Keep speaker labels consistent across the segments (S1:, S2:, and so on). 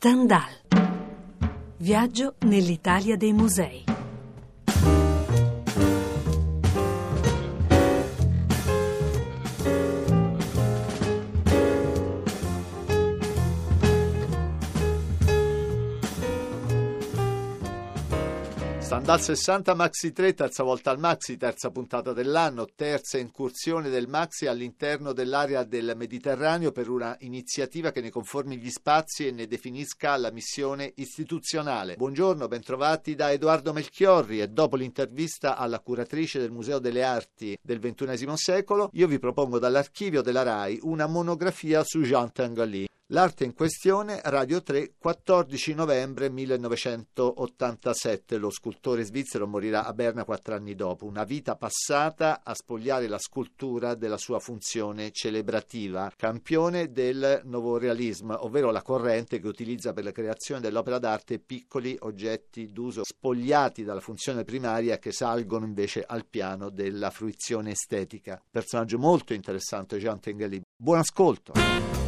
S1: Stendhal. Viaggio nell'Italia dei musei.
S2: Dal 60 Maxi 3, terza volta al Maxi, terza puntata dell'anno, terza incursione del Maxi all'interno dell'area del Mediterraneo per una iniziativa che ne conformi gli spazi e ne definisca la missione istituzionale. Buongiorno, bentrovati da Edoardo Melchiorri e dopo l'intervista alla curatrice del Museo delle Arti del XXI secolo, io vi propongo dall'archivio della RAI una monografia su Jean Tinguely. L'arte in questione, Radio 3, 14 novembre 1987. Lo scultore svizzero morirà a Berna quattro anni dopo. Una vita passata a spogliare la scultura della sua funzione celebrativa. Campione del nuovo realismo, ovvero la corrente che utilizza per la creazione dell'opera d'arte piccoli oggetti d'uso spogliati dalla funzione primaria che salgono invece al piano della fruizione estetica. Personaggio molto interessante, Jean Tinguely. Buon ascolto!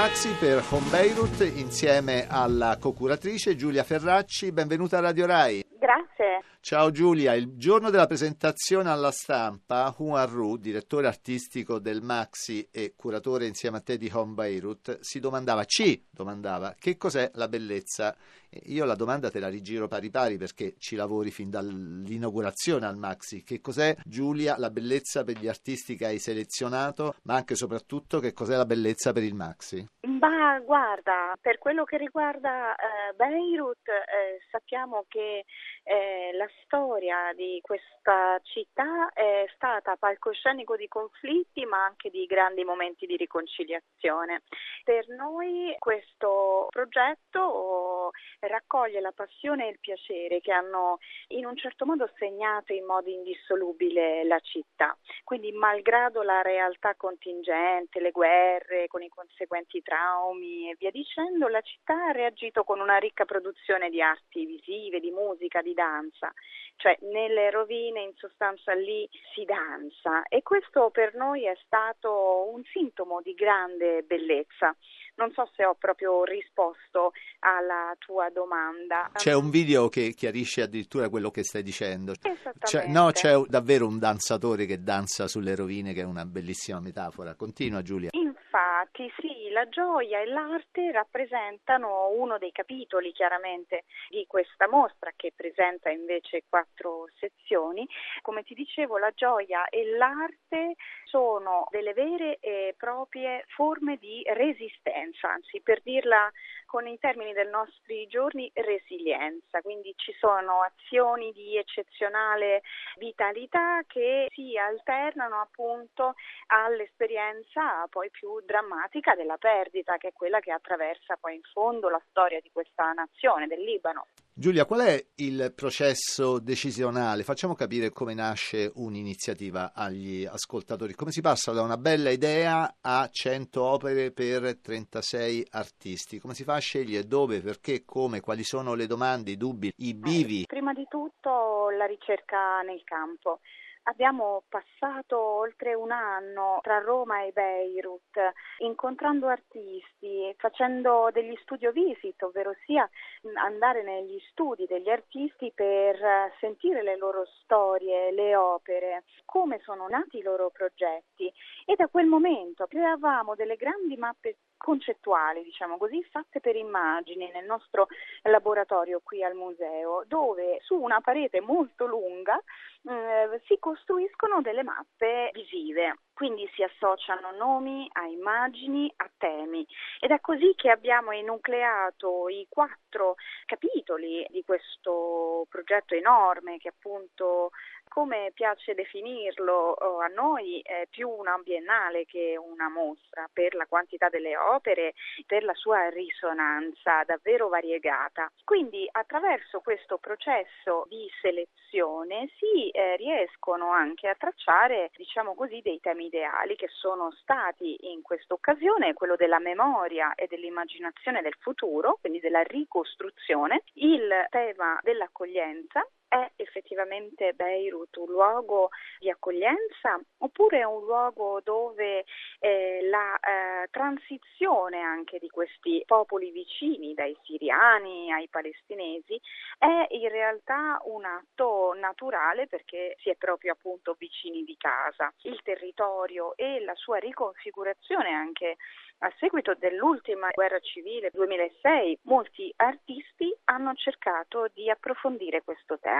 S2: Maxi per Home Beirut insieme alla co-curatrice Giulia Ferracci. Benvenuta a Radio Rai.
S3: Grazie.
S2: Ciao Giulia, il giorno della presentazione alla stampa, Juan Ru, direttore artistico del Maxi e curatore insieme a te di Home Beirut, si domandava, ci domandava, che cos'è la bellezza? Io la domanda te la rigiro pari pari perché ci lavori fin dall'inaugurazione al Maxi. Che cos'è Giulia la bellezza per gli artisti che hai selezionato, ma anche e soprattutto che cos'è la bellezza per il Maxi?
S3: Bah, guarda, per quello che riguarda eh, Beirut, eh, sappiamo che eh, la storia di questa città è stata palcoscenico di conflitti ma anche di grandi momenti di riconciliazione. Per noi questo progetto raccoglie la passione e il piacere che hanno in un certo modo segnato in modo indissolubile la città. Quindi malgrado la realtà contingente, le guerre con i conseguenti traumi e via dicendo, la città ha reagito con una ricca produzione di arti visive, di musica, di danza cioè nelle rovine in sostanza lì si danza e questo per noi è stato un sintomo di grande bellezza. Non so se ho proprio risposto alla tua domanda.
S2: C'è un video che chiarisce addirittura quello che stai dicendo. C'è, no, c'è davvero un danzatore che danza sulle rovine, che è una bellissima metafora. Continua Giulia.
S3: Infatti, sì, la gioia e l'arte rappresentano uno dei capitoli chiaramente di questa mostra che presenta invece quattro sezioni. Come ti dicevo, la gioia e l'arte sono delle vere e proprie forme di resistenza, anzi per dirla con i termini dei nostri giorni resilienza, quindi ci sono azioni di eccezionale vitalità che si alternano appunto all'esperienza poi più drammatica della perdita, che è quella che attraversa poi in fondo la storia di questa nazione, del Libano.
S2: Giulia, qual è il processo decisionale? Facciamo capire come nasce un'iniziativa agli ascoltatori. Come si passa da una bella idea a 100 opere per 36 artisti? Come si fa a scegliere dove, perché, come, quali sono le domande, i dubbi, i bivi?
S3: Eh, prima di tutto la ricerca nel campo. Abbiamo passato oltre un anno tra Roma e Beirut incontrando artisti, facendo degli studio visit, ovvero sia andare negli studi degli artisti per sentire le loro storie, le opere, come sono nati i loro progetti. E da quel momento creavamo delle grandi mappe concettuali, diciamo così, fatte per immagini nel nostro laboratorio qui al museo, dove su una parete molto lunga eh, si costruiscono delle mappe visive, quindi si associano nomi a immagini, a temi. Ed è così che abbiamo enucleato i quattro capitoli di questo progetto enorme che appunto come piace definirlo a noi, è più una biennale che una mostra per la quantità delle opere, per la sua risonanza davvero variegata. Quindi attraverso questo processo di selezione si eh, riescono anche a tracciare, diciamo così, dei temi ideali che sono stati in questa occasione quello della memoria e dell'immaginazione del futuro, quindi della ricostruzione, il tema dell'accoglienza è effettivamente Beirut un luogo di accoglienza oppure è un luogo dove eh, la eh, transizione anche di questi popoli vicini, dai siriani ai palestinesi, è in realtà un atto naturale perché si è proprio appunto vicini di casa. Il territorio e la sua riconfigurazione anche a seguito dell'ultima guerra civile 2006, molti artisti hanno cercato di approfondire questo tema,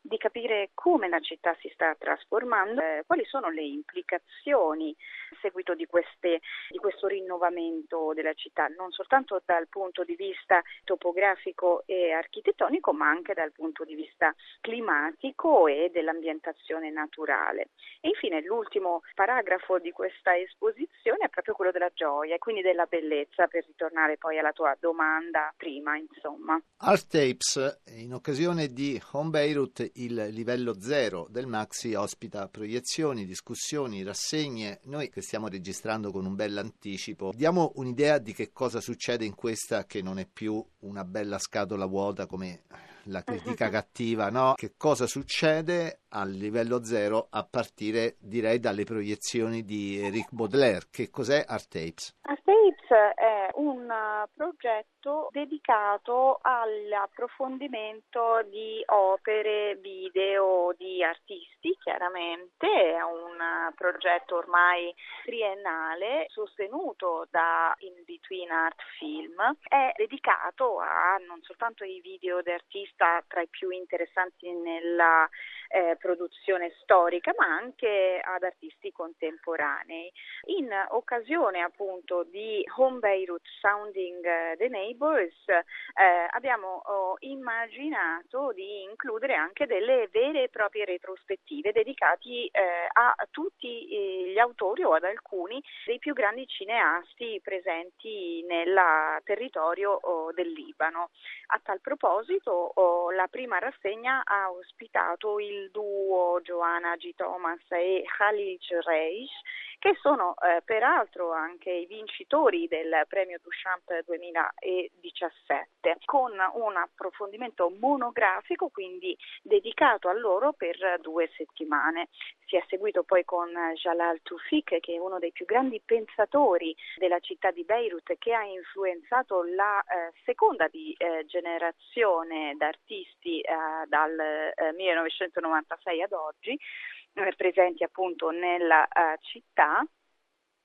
S3: di capire come la città si sta trasformando, eh, quali sono le implicazioni a seguito di, queste, di questo rinnovamento della città, non soltanto dal punto di vista topografico e architettonico, ma anche dal punto di vista climatico e dell'ambientazione naturale. E infine l'ultimo paragrafo di questa esposizione è proprio quello della gioia e quindi della bellezza, per ritornare poi alla tua domanda prima, insomma.
S2: Art Tapes, in occasione di Home Beirut, il livello zero del Maxi ospita proiezioni, discussioni, rassegne. Noi che stiamo registrando con un bel anticipo, diamo un'idea di che cosa succede in questa che non è più una bella scatola vuota come la critica cattiva, no? Che cosa succede al livello zero a partire, direi, dalle proiezioni di Eric Baudelaire. Che cos'è Art Tapes?
S3: Art Tapes è un progetto dedicato all'approfondimento di opere, video di artisti, chiaramente, è un progetto ormai triennale sostenuto da In Between Art Film, è dedicato a non soltanto ai video di artisti sta tra i più interessanti nella eh, produzione storica, ma anche ad artisti contemporanei. In occasione appunto di Home Beirut Sounding eh, the Neighbors eh, abbiamo oh, immaginato di includere anche delle vere e proprie retrospettive dedicati eh, a tutti eh, gli autori o ad alcuni dei più grandi cineasti presenti nel territorio oh, del Libano. A tal proposito oh, la prima rassegna ha ospitato il il duo Joanna G. Thomas e Khalil Reish che sono eh, peraltro anche i vincitori del premio Duchamp 2017, con un approfondimento monografico quindi dedicato a loro per due settimane. Si è seguito poi con Jalal Tufik, che è uno dei più grandi pensatori della città di Beirut, che ha influenzato la eh, seconda di, eh, generazione d'artisti eh, dal 1996 eh, ad oggi eh, presenti appunto nella uh, città.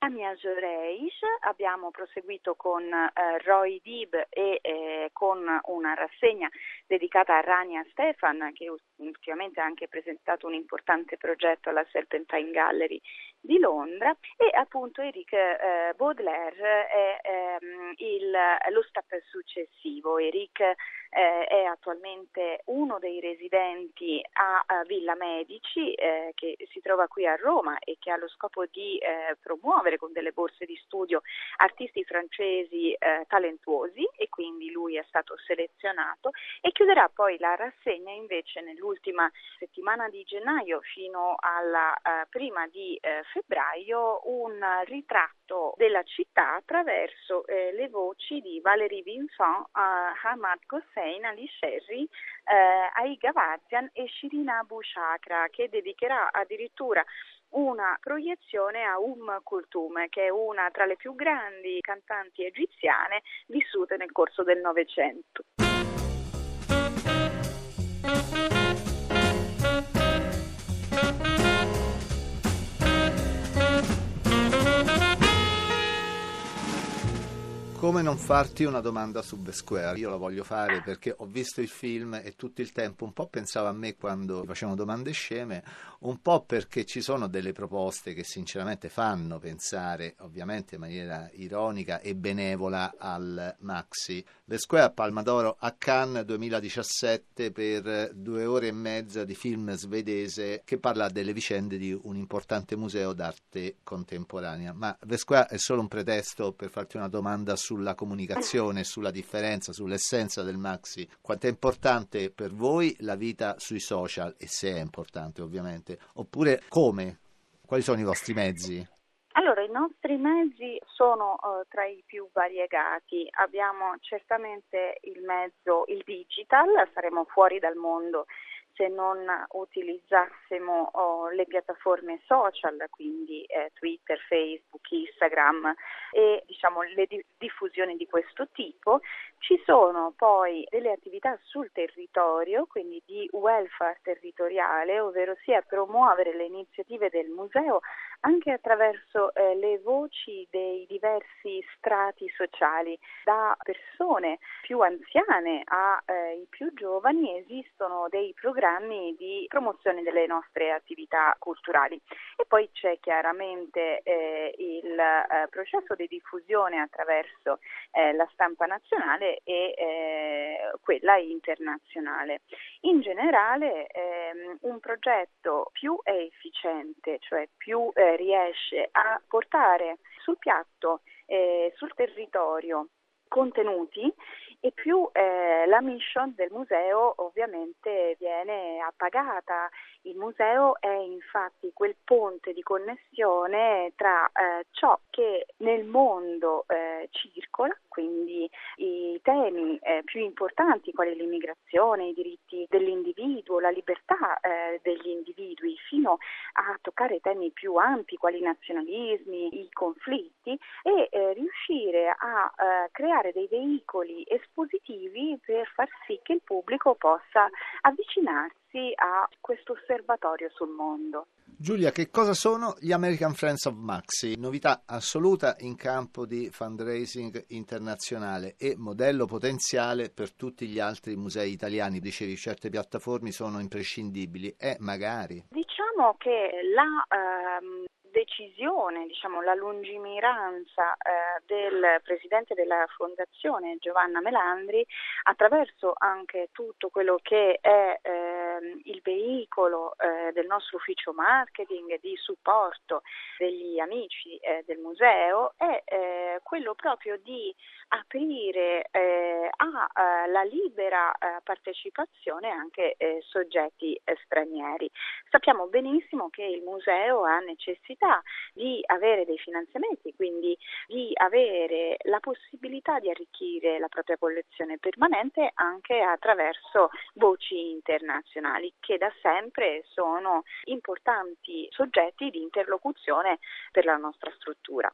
S3: A Miagereis abbiamo proseguito con eh, Roy Dib e eh, con una rassegna dedicata a Rania Stefan che ultimamente ha anche presentato un importante progetto alla Serpentine Gallery di Londra e appunto Eric eh, Baudelaire è ehm, il, lo step successivo. Eric eh, è attualmente uno dei residenti a, a Villa Medici eh, che si trova qui a Roma e che ha lo scopo di eh, promuovere con delle borse di studio artisti francesi eh, talentuosi e quindi lui è stato selezionato e chiuderà poi la rassegna invece nell'ultima settimana di gennaio fino alla eh, prima di febbraio un ritratto della città attraverso le voci di Valérie Vincent, Hamad Gosset Hussein Ali Sherry, eh, Aiga Vazian e Shirina Abu Shakra che dedicherà addirittura una proiezione a Um Kulthum, che è una tra le più grandi cantanti egiziane vissute nel corso del Novecento.
S2: Come non farti una domanda su The Square? Io la voglio fare perché ho visto il film e tutto il tempo un po' pensavo a me quando facevano domande sceme, un po' perché ci sono delle proposte che sinceramente fanno pensare, ovviamente in maniera ironica e benevola, al Maxi. The Square Palma d'Oro a Cannes 2017 per due ore e mezza di film svedese che parla delle vicende di un importante museo d'arte contemporanea. Ma The Square è solo un pretesto per farti una domanda su sulla comunicazione, sulla differenza, sull'essenza del maxi, quanto è importante per voi la vita sui social e se è importante ovviamente, oppure come? Quali sono i vostri mezzi?
S3: Allora, i nostri mezzi sono uh, tra i più variegati. Abbiamo certamente il mezzo, il digital, saremo fuori dal mondo se non utilizzassimo oh, le piattaforme social, quindi eh, Twitter, Facebook, Instagram e diciamo, le di- diffusioni di questo tipo. Ci sono poi delle attività sul territorio, quindi di welfare territoriale, ovvero sia promuovere le iniziative del museo anche attraverso eh, le voci dei diversi strati sociali, da persone più anziane ai eh, più giovani esistono dei programmi di promozione delle nostre attività culturali e poi c'è chiaramente eh, il eh, processo di diffusione attraverso eh, la stampa nazionale e eh, quella internazionale. In generale ehm, un progetto più efficiente, cioè più eh, riesce a portare sul piatto, eh, sul territorio contenuti e più eh, la mission del museo ovviamente viene appagata. Il museo è infatti quel ponte di connessione tra eh, ciò che nel mondo eh, circola, quindi i temi eh, più importanti quali l'immigrazione, i diritti dell'individuo, la libertà eh, degli individui, fino a toccare temi più ampi quali i nazionalismi, i conflitti e eh, riuscire a creare dei veicoli esplosivi dispositivi per far sì che il pubblico possa avvicinarsi a questo osservatorio sul mondo.
S2: Giulia, che cosa sono gli American Friends of Maxi? Novità assoluta in campo di fundraising internazionale e modello potenziale per tutti gli altri musei italiani. Dicevi, certe piattaforme sono imprescindibili e magari.
S3: Diciamo che la ehm, decisione, diciamo, la lungimiranza eh, del presidente della fondazione Giovanna Melandri attraverso anche tutto quello che è eh, il veicolo eh, del nostro ufficio marketing di supporto degli amici eh, del museo è eh, quello proprio di aprire eh, alla libera partecipazione anche soggetti stranieri. Sappiamo benissimo che il museo ha necessità possibilità di avere dei finanziamenti, quindi di avere la possibilità di arricchire la propria collezione permanente anche attraverso voci internazionali che da sempre sono importanti soggetti di interlocuzione per la nostra struttura.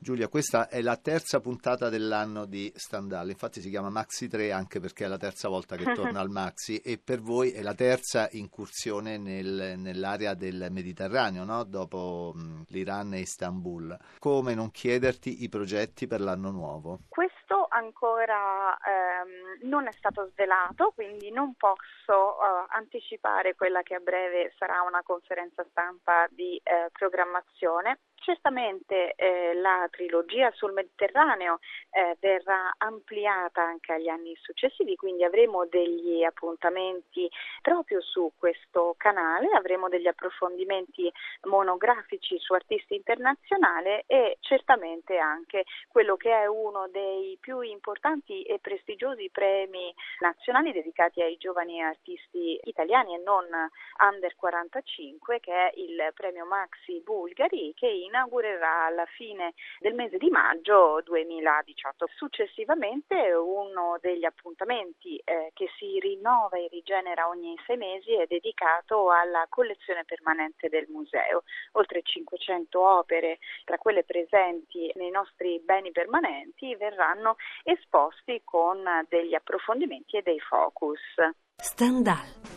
S2: Giulia, questa è la terza puntata dell'anno di Standal, infatti si chiama Maxi 3 anche perché è la terza volta che torna al Maxi e per voi è la terza incursione nel, nell'area del Mediterraneo, no? dopo mh, l'Iran e Istanbul. Come non chiederti i progetti per l'anno nuovo?
S3: Questo ancora ehm, non è stato svelato, quindi non posso uh, anticipare quella che a breve sarà una conferenza stampa di eh, programmazione Certamente eh, la trilogia sul Mediterraneo eh, verrà ampliata anche agli anni successivi, quindi avremo degli appuntamenti proprio su questo canale, avremo degli approfondimenti monografici su artisti internazionali e certamente anche quello che è uno dei più importanti e prestigiosi premi nazionali dedicati ai giovani artisti italiani e non under 45, che è il premio Maxi Bulgari, che inaugurerà alla fine del mese di maggio 2018. Successivamente uno degli appuntamenti eh, che si rinnova e rigenera ogni sei mesi è dedicato alla collezione permanente del museo. Oltre 500 opere, tra quelle presenti nei nostri beni permanenti, verranno esposti con degli approfondimenti e dei focus.
S1: Stendhal